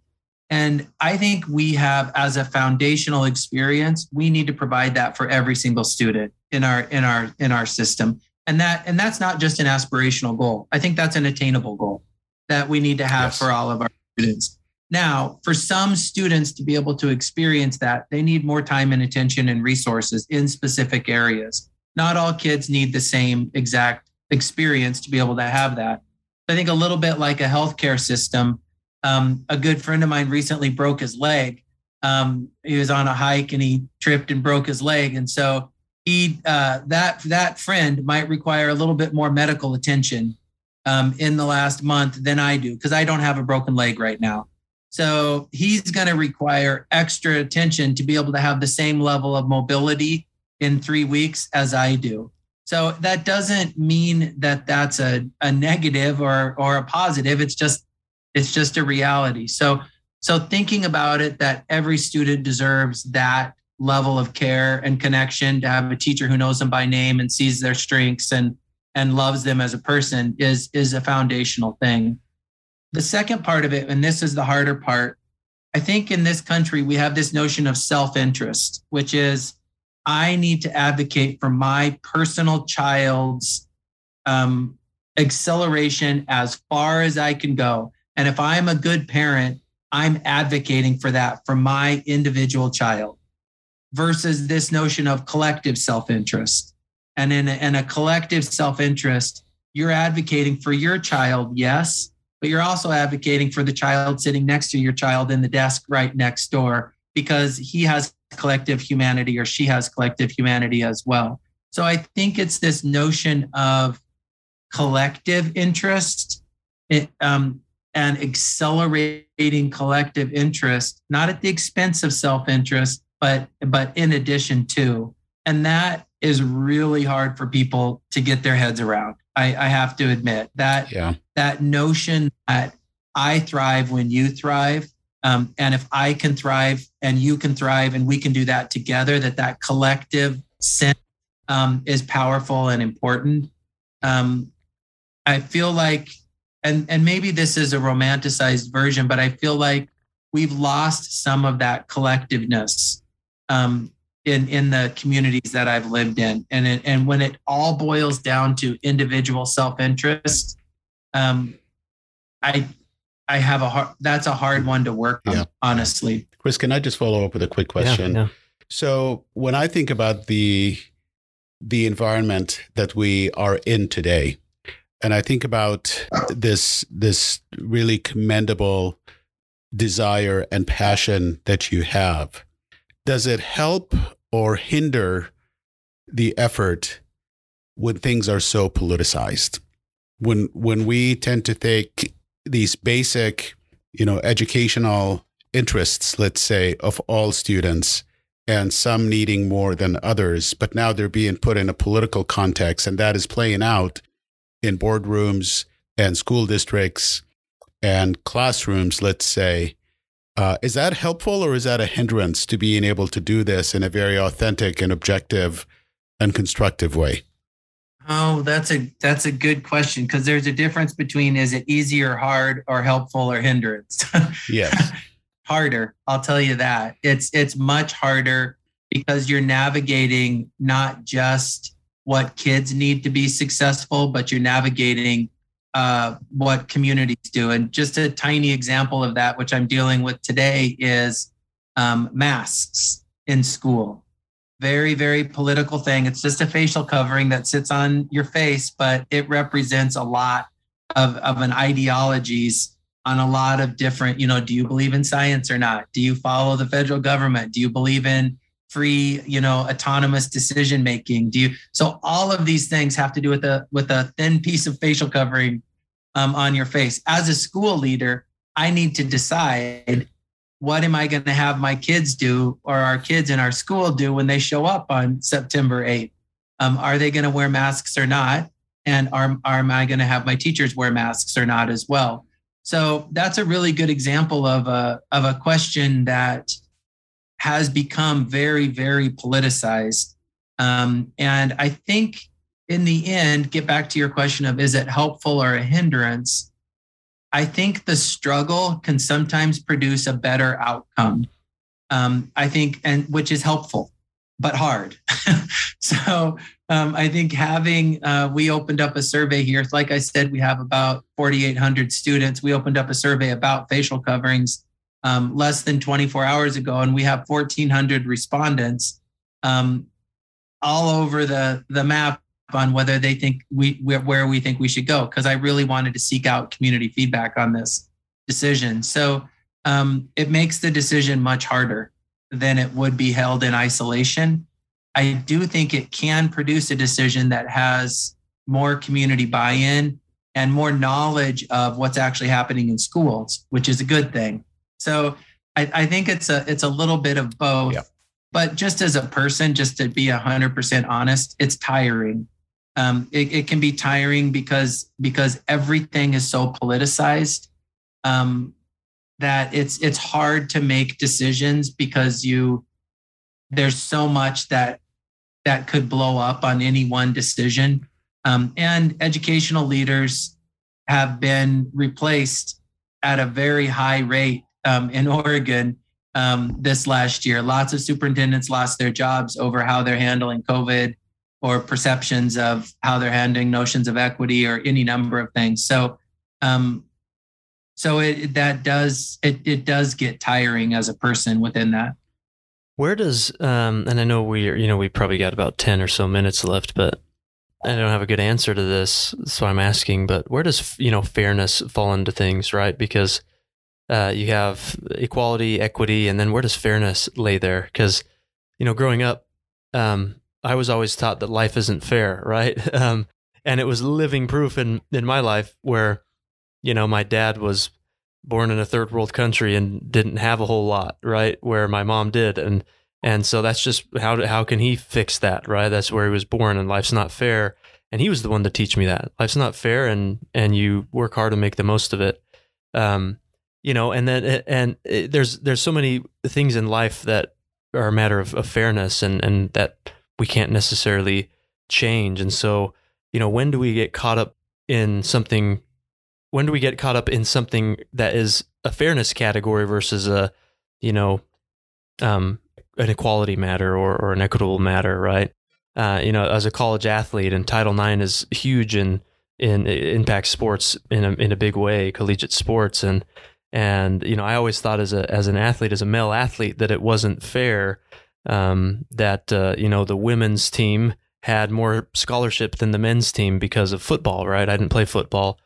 And I think we have as a foundational experience, we need to provide that for every single student in our in our in our system. And that and that's not just an aspirational goal. I think that's an attainable goal that we need to have yes. for all of our students. Now, for some students to be able to experience that, they need more time and attention and resources in specific areas. Not all kids need the same exact experience to be able to have that. I think a little bit like a healthcare system. Um, a good friend of mine recently broke his leg. Um, he was on a hike and he tripped and broke his leg. And so he uh, that that friend might require a little bit more medical attention um, in the last month than I do because I don't have a broken leg right now. So he's going to require extra attention to be able to have the same level of mobility in three weeks as I do. So that doesn't mean that that's a, a negative or or a positive. It's just it's just a reality. So so thinking about it that every student deserves that level of care and connection to have a teacher who knows them by name and sees their strengths and and loves them as a person is is a foundational thing. The second part of it and this is the harder part. I think in this country we have this notion of self-interest, which is I need to advocate for my personal child's um, acceleration as far as I can go. And if I'm a good parent, I'm advocating for that for my individual child versus this notion of collective self interest. And in a, in a collective self interest, you're advocating for your child, yes, but you're also advocating for the child sitting next to your child in the desk right next door because he has collective humanity or she has collective humanity as well. So I think it's this notion of collective interest it, um, and accelerating collective interest, not at the expense of self interest, but but in addition to, and that is really hard for people to get their heads around. I, I have to admit that yeah. that notion that I thrive when you thrive um, and if I can thrive and you can thrive and we can do that together, that that collective sense um, is powerful and important. Um, I feel like, and and maybe this is a romanticized version, but I feel like we've lost some of that collectiveness um, in in the communities that I've lived in, and it, and when it all boils down to individual self interest, um, I I have a hard, that's a hard one to work on, honestly. Chris, can I just follow up with a quick question? Yeah, yeah. So when I think about the the environment that we are in today, and I think about this this really commendable desire and passion that you have, does it help or hinder the effort when things are so politicized? When when we tend to think these basic, you know, educational interests, let's say, of all students, and some needing more than others, but now they're being put in a political context, and that is playing out in boardrooms and school districts and classrooms, let's say. Uh, is that helpful or is that a hindrance to being able to do this in a very authentic and objective and constructive way? Oh, that's a that's a good question because there's a difference between is it easy or hard or helpful or hindrance. yes. harder, I'll tell you that. It's it's much harder because you're navigating not just what kids need to be successful, but you're navigating uh, what communities do. And just a tiny example of that, which I'm dealing with today, is um, masks in school very, very political thing. It's just a facial covering that sits on your face, but it represents a lot of, of an ideologies on a lot of different, you know, do you believe in science or not? Do you follow the federal government? Do you believe in free, you know, autonomous decision making? Do you so all of these things have to do with a with a thin piece of facial covering um, on your face. As a school leader, I need to decide what am I going to have my kids do or our kids in our school do when they show up on September 8th? Um, are they going to wear masks or not? And are, are am I going to have my teachers wear masks or not as well? So that's a really good example of a, of a question that has become very, very politicized. Um, and I think in the end, get back to your question of is it helpful or a hindrance? I think the struggle can sometimes produce a better outcome. Um, I think, and which is helpful, but hard. so um, I think having, uh, we opened up a survey here. Like I said, we have about 4,800 students. We opened up a survey about facial coverings um, less than 24 hours ago, and we have 1,400 respondents um, all over the, the map on whether they think we where we think we should go because I really wanted to seek out community feedback on this decision. So um, it makes the decision much harder than it would be held in isolation. I do think it can produce a decision that has more community buy-in and more knowledge of what's actually happening in schools, which is a good thing. So I, I think it's a it's a little bit of both. Yeah. But just as a person, just to be hundred percent honest, it's tiring. Um, it, it, can be tiring because because everything is so politicized um, that it's it's hard to make decisions because you there's so much that that could blow up on any one decision. Um, and educational leaders have been replaced at a very high rate um, in Oregon um, this last year. Lots of superintendents lost their jobs over how they're handling COVID or perceptions of how they're handling notions of equity or any number of things. So, um, so it that does it it does get tiring as a person within that. Where does um, and I know we you know we probably got about ten or so minutes left, but I don't have a good answer to this, so I'm asking. But where does you know fairness fall into things, right? Because uh, you have equality, equity, and then where does fairness lay there? Because you know, growing up, um, I was always taught that life isn't fair, right? Um, and it was living proof in in my life where, you know, my dad was born in a third world country and didn't have a whole lot, right? Where my mom did, and and so that's just how how can he fix that, right? That's where he was born, and life's not fair. And he was the one to teach me that life's not fair, and and you work hard to make the most of it. Um, you know, and then and it, there's there's so many things in life that are a matter of, of fairness and and that we can't necessarily change. And so, you know, when do we get caught up in something? When do we get caught up in something that is a fairness category versus a, you know, um, an equality matter or, or an equitable matter, right? Uh, you know, as a college athlete, and Title IX is huge in in impact sports in a in a big way, collegiate sports, and and you know, I always thought as a as an athlete, as a male athlete, that it wasn't fair um, that uh, you know the women's team had more scholarship than the men's team because of football. Right? I didn't play football,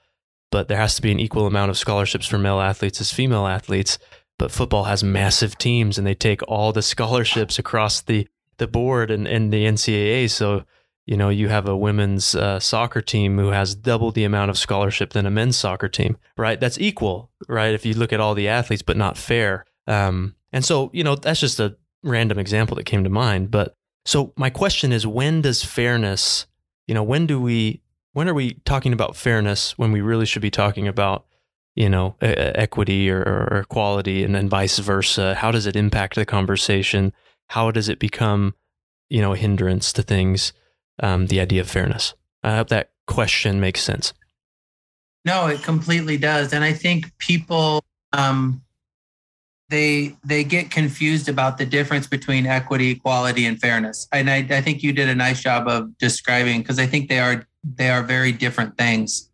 but there has to be an equal amount of scholarships for male athletes as female athletes. But football has massive teams, and they take all the scholarships across the the board and, and the NCAA. So you know, you have a women's uh, soccer team who has double the amount of scholarship than a men's soccer team, right? That's equal, right? If you look at all the athletes, but not fair. Um, and so, you know, that's just a random example that came to mind. But so my question is, when does fairness, you know, when do we, when are we talking about fairness when we really should be talking about, you know, equity or, or equality and then vice versa? How does it impact the conversation? How does it become, you know, a hindrance to things? um, the idea of fairness. I hope that question makes sense. No, it completely does, and I think people um, they they get confused about the difference between equity, equality, and fairness. And I, I think you did a nice job of describing because I think they are they are very different things.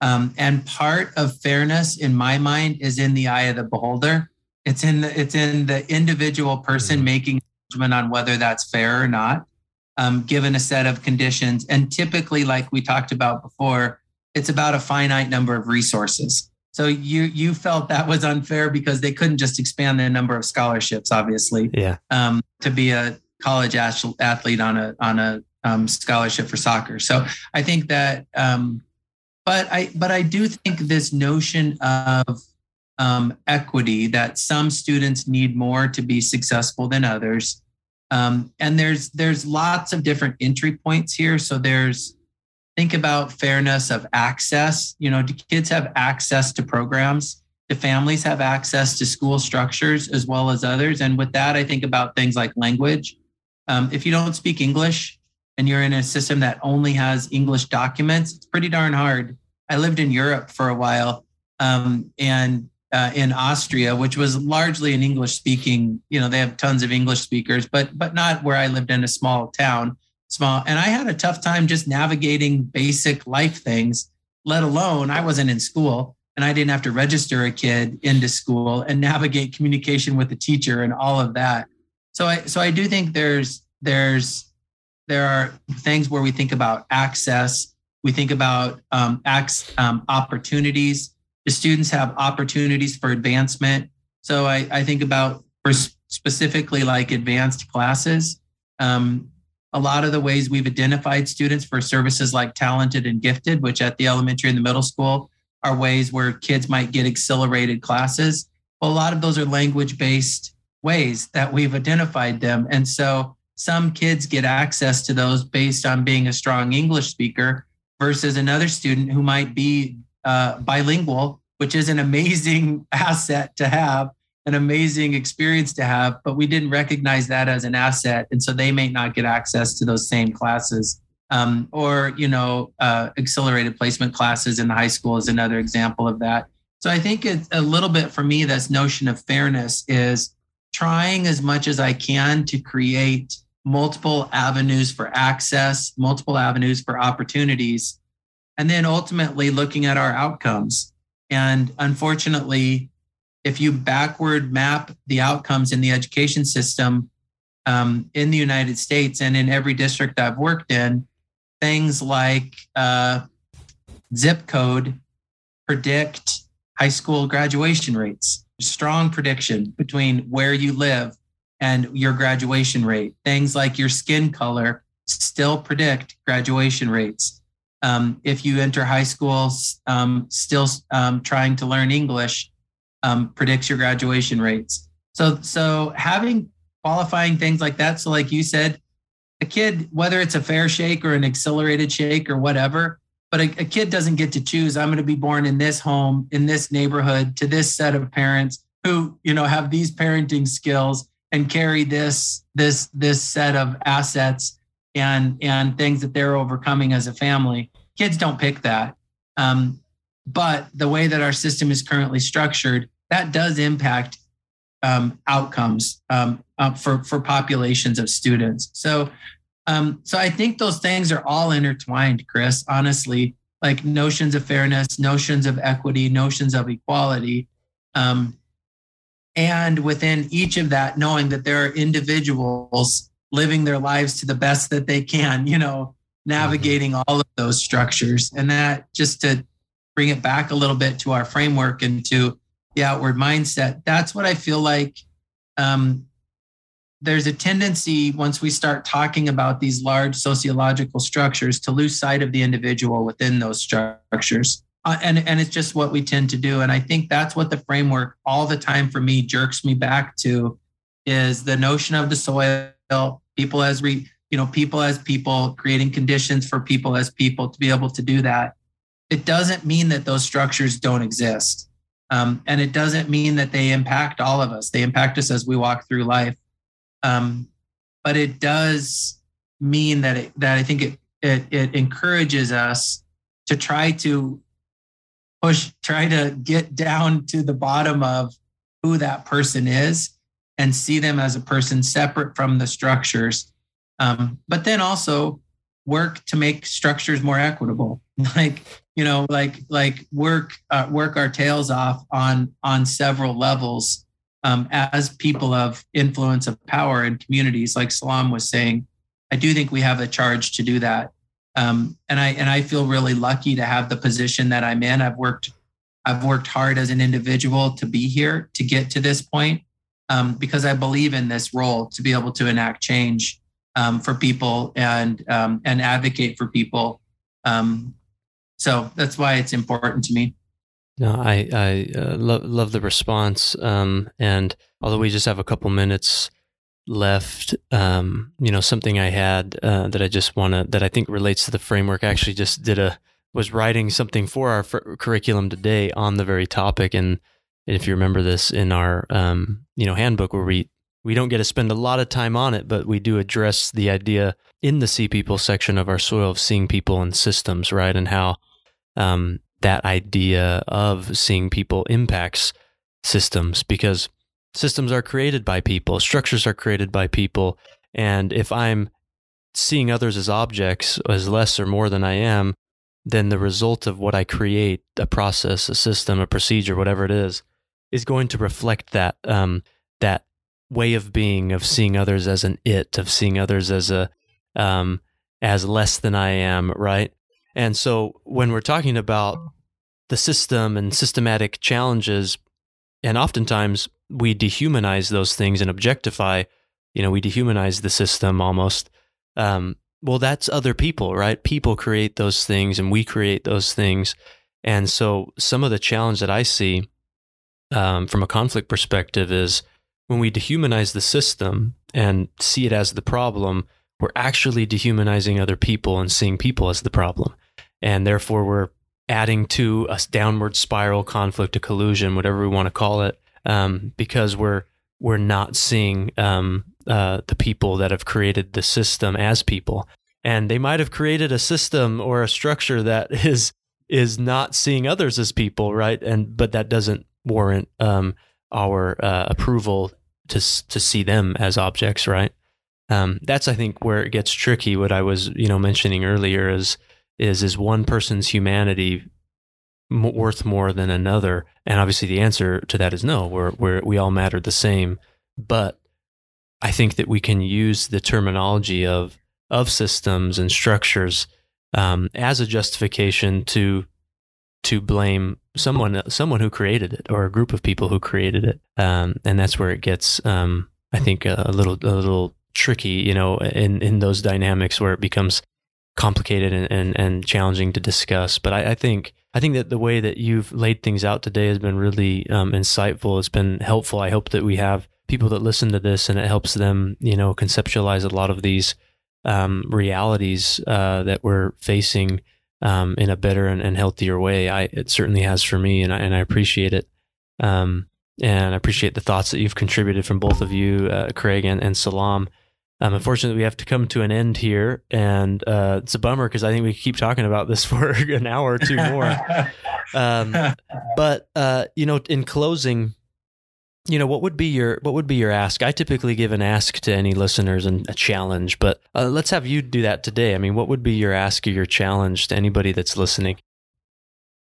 Um, and part of fairness, in my mind, is in the eye of the beholder. It's in the it's in the individual person mm-hmm. making judgment on whether that's fair or not um, given a set of conditions. And typically, like we talked about before, it's about a finite number of resources. So you you felt that was unfair because they couldn't just expand the number of scholarships, obviously. Yeah. Um, to be a college athlete on a on a um, scholarship for soccer. So I think that, um, but I but I do think this notion of um, equity that some students need more to be successful than others um, and there's there's lots of different entry points here. So there's think about fairness of access. You know, do kids have access to programs? Do families have access to school structures as well as others? And with that, I think about things like language. Um, if you don't speak English and you're in a system that only has English documents, it's pretty darn hard. I lived in Europe for a while, um, and uh, in Austria, which was largely an English speaking, you know, they have tons of English speakers, but but not where I lived in a small town, small. And I had a tough time just navigating basic life things, let alone I wasn't in school and I didn't have to register a kid into school and navigate communication with the teacher and all of that. So I so I do think there's there's there are things where we think about access, we think about um, acts, um, opportunities the students have opportunities for advancement. So I, I think about for specifically like advanced classes. Um, a lot of the ways we've identified students for services like talented and gifted, which at the elementary and the middle school are ways where kids might get accelerated classes. Well, a lot of those are language based ways that we've identified them. And so some kids get access to those based on being a strong English speaker versus another student who might be uh, bilingual, which is an amazing asset to have, an amazing experience to have, but we didn't recognize that as an asset. And so they may not get access to those same classes. Um, or, you know, uh, accelerated placement classes in the high school is another example of that. So I think it's a little bit for me, this notion of fairness is trying as much as I can to create multiple avenues for access, multiple avenues for opportunities, and then ultimately looking at our outcomes. And unfortunately, if you backward map the outcomes in the education system um, in the United States and in every district I've worked in, things like uh, zip code predict high school graduation rates. Strong prediction between where you live and your graduation rate. Things like your skin color still predict graduation rates. Um, if you enter high school um, still um, trying to learn English, um, predicts your graduation rates. So, so having qualifying things like that. So, like you said, a kid, whether it's a fair shake or an accelerated shake or whatever, but a, a kid doesn't get to choose. I'm going to be born in this home, in this neighborhood, to this set of parents who, you know, have these parenting skills and carry this this this set of assets and and things that they're overcoming as a family. Kids don't pick that. Um, but the way that our system is currently structured, that does impact um, outcomes um, uh, for for populations of students. So, um, so I think those things are all intertwined, Chris. Honestly, like notions of fairness, notions of equity, notions of equality, um, and within each of that, knowing that there are individuals living their lives to the best that they can. You know, navigating mm-hmm. all of those structures, and that just to bring it back a little bit to our framework and to the outward mindset. That's what I feel like. Um, there's a tendency once we start talking about these large sociological structures to lose sight of the individual within those structures. Uh, and, and it's just what we tend to do. And I think that's what the framework all the time for me jerks me back to is the notion of the soil, people as re, you know, people as people, creating conditions for people as people to be able to do that. It doesn't mean that those structures don't exist. Um, and it doesn't mean that they impact all of us. They impact us as we walk through life. Um, but it does mean that it, that I think it, it it encourages us to try to push, try to get down to the bottom of who that person is and see them as a person separate from the structures. Um, but then also work to make structures more equitable. Like you know like like work uh, work our tails off on on several levels um, as people of influence of power in communities like salam was saying i do think we have a charge to do that. Um, and i and i feel really lucky to have the position that i'm in. I've worked i've worked hard as an individual to be here to get to this point um, because i believe in this role to be able to enact change um, for people and um, and advocate for people um, so that's why it's important to me. No, I I uh, love love the response. Um, and although we just have a couple minutes left, um, you know, something I had uh, that I just want to that I think relates to the framework. I actually just did a was writing something for our fr- curriculum today on the very topic, and if you remember this in our um, you know handbook where we we don't get to spend a lot of time on it, but we do address the idea in the see people section of our soil of seeing people and systems, right, and how um, that idea of seeing people impacts systems because systems are created by people, structures are created by people. And if I'm seeing others as objects, as less or more than I am, then the result of what I create, a process, a system, a procedure, whatever it is, is going to reflect that um, that way of being, of seeing others as an it, of seeing others as a um, as less than I am, right? And so when we're talking about the system and systematic challenges, and oftentimes we dehumanize those things and objectify, you know, we dehumanize the system almost. Um, well, that's other people, right? People create those things and we create those things. And so some of the challenge that I see um, from a conflict perspective is when we dehumanize the system and see it as the problem, we're actually dehumanizing other people and seeing people as the problem. And therefore, we're adding to a downward spiral, conflict, a collusion, whatever we want to call it, um, because we're we're not seeing um, uh, the people that have created the system as people, and they might have created a system or a structure that is is not seeing others as people, right? And but that doesn't warrant um, our uh, approval to to see them as objects, right? Um, that's I think where it gets tricky. What I was you know mentioning earlier is is is one person's humanity m- worth more than another? And obviously, the answer to that is no. We're, we're we all matter the same. But I think that we can use the terminology of of systems and structures um, as a justification to to blame someone someone who created it or a group of people who created it. Um, and that's where it gets, um, I think, a, a little a little tricky, you know, in in those dynamics where it becomes complicated and, and, and challenging to discuss. But I, I, think I think that the way that you've laid things out today has been really um, insightful. It's been helpful. I hope that we have people that listen to this and it helps them, you know, conceptualize a lot of these um, realities uh, that we're facing um, in a better and, and, healthier way. I it certainly has for me, and I, and I appreciate it. Um, and I appreciate the thoughts that you've contributed from both of you, uh, Kraig and, and Salam. Um, unfortunately, we have to come to an end here, and uh, it's a bummer because I think we keep talking about this for an hour or two more. um, but uh, you know, in closing, you know, what would be your what would be your ask? I typically give an ask to any listeners and a challenge, but uh, let's have you do that today. I mean, what would be your ask or your challenge to anybody that's listening?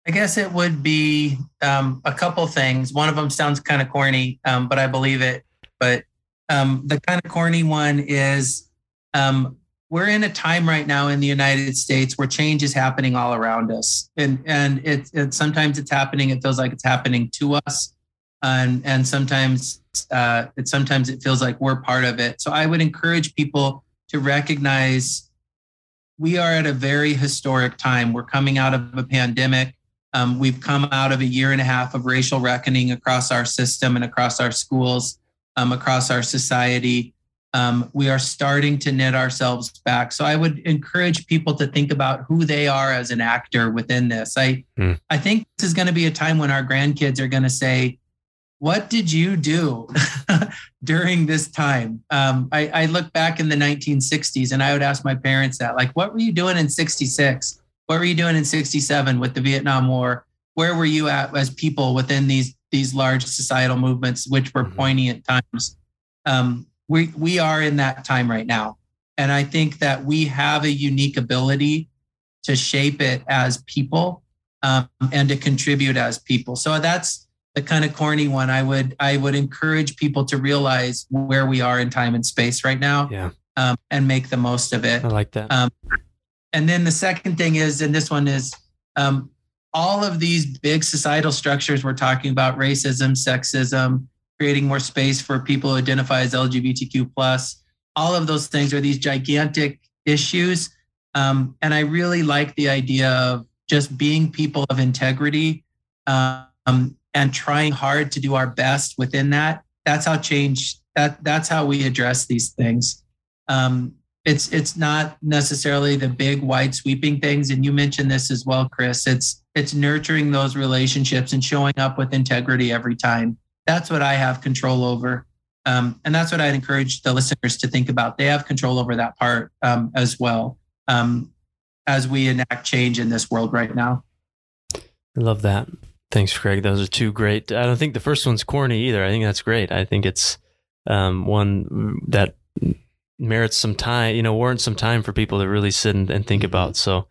I guess it would be um, a couple things. One of them sounds kind of corny, um, but I believe it. But um, the kind of corny one is um, we're in a time right now in the United States where change is happening all around us, and and it, it sometimes it's happening. It feels like it's happening to us, and and sometimes uh, it sometimes it feels like we're part of it. So I would encourage people to recognize we are at a very historic time. We're coming out of a pandemic. Um, we've come out of a year and a half of racial reckoning across our system and across our schools um, across our society. Um, we are starting to knit ourselves back. So I would encourage people to think about who they are as an actor within this. I mm. I think this is going to be a time when our grandkids are going to say, "What did you do during this time?" Um, I, I look back in the 1960s, and I would ask my parents that, like, "What were you doing in '66? What were you doing in '67 with the Vietnam War? Where were you at as people within these these large societal movements, which were mm-hmm. poignant times. Um, we we are in that time right now, and I think that we have a unique ability to shape it as people um, and to contribute as people. So that's the kind of corny one. I would I would encourage people to realize where we are in time and space right now, yeah, um, and make the most of it. I like that. Um, and then the second thing is, and this one is, um, all of these big societal structures we're talking about racism sexism creating more space for people who identify as lgbtq plus all of those things are these gigantic issues. Um, and i really like the idea of just being people of integrity um, and trying hard to do our best within that. That's how change that that's how we address these things. Um, it's it's not necessarily the big wide sweeping things. And you mentioned this as well chris. It's it's nurturing those relationships and showing up with integrity every time. That's what i have control over. Um, and that's what i'd encourage the listeners to think about. They have control over that part um, as well um, as we enact change in this world right now. I love that. Thanks Kraig. Those are two great i don't think the first one's corny either. I think that's great. I think it's um, one that merits some time, you know, warrants some time for people to really sit and, and think about. So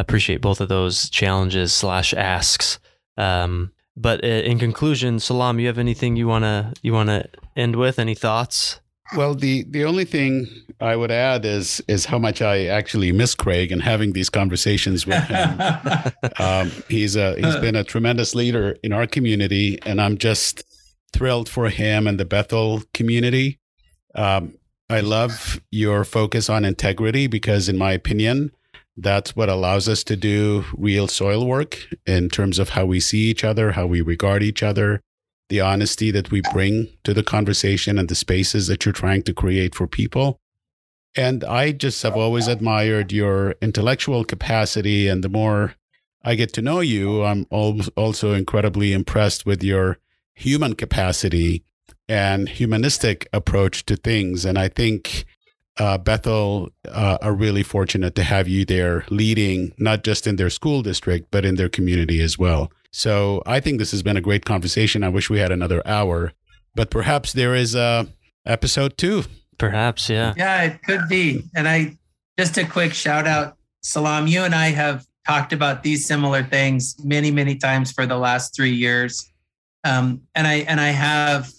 appreciate both of those challenges slash asks. Um, but uh, in conclusion, Salam, you have anything you wanna you wanna end with? Any thoughts? Well, the the only thing I would add is is how much I actually miss Kraig and having these conversations with him. um, he's a he's been a tremendous leader in our community, and I'm just thrilled for him and the Bethel community. Um, I love your focus on integrity because, in my opinion, that's what allows us to do real soil work in terms of how we see each other, how we regard each other, the honesty that we bring to the conversation and the spaces that you're trying to create for people. And I just have always admired your intellectual capacity. And the more I get to know you, I'm also incredibly impressed with your human capacity and humanistic approach to things. And I think uh, Bethel uh, are really fortunate to have you there leading, not just in their school district, but in their community as well. So I think this has been a great conversation. I wish we had another hour, but perhaps there is a episode two. Perhaps, yeah. Yeah, it could be. And I just a quick shout out, Salam. You and I have talked about these similar things many, many times for the last three years. Um, and I and I have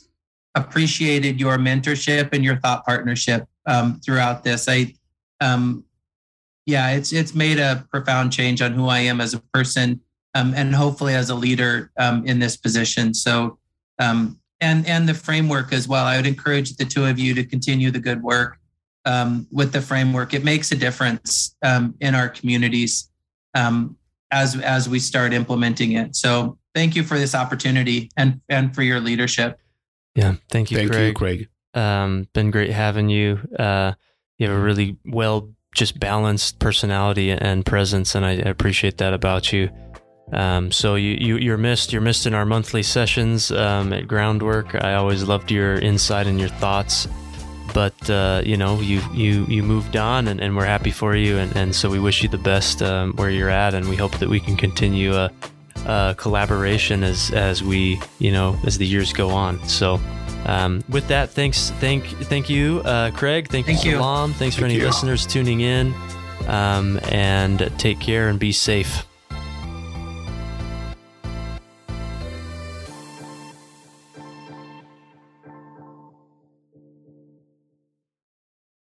appreciated your mentorship and your thought partnership um, throughout this. I, um, yeah, it's it's made a profound change on who I am as a person, um, and hopefully as a leader um, in this position. So, um, and and the framework as well. I would encourage the two of you to continue the good work um, with the framework. It makes a difference in our communities as as we start implementing it. So, thank you for this opportunity and and for your leadership. Yeah, thank you, thank Kraig. you, Kraig. Um, been great having you. Uh, you have a really well, just balanced personality and presence, and I, appreciate that about you. Um, so you, you you're missed. You're missed in our monthly sessions um, at Groundwork. I always loved your insight and your thoughts. But uh, you know, you you you moved on, and, and we're happy for you. And, and so we wish you the best um, where you're at, and we hope that we can continue a, a collaboration as as we you know as the years go on. So. Um, with that, thanks, thank, thank you, uh, Kraig. Thank, thank you, you, Salam. Thanks thank for any you. listeners tuning in. Um, and take care and be safe.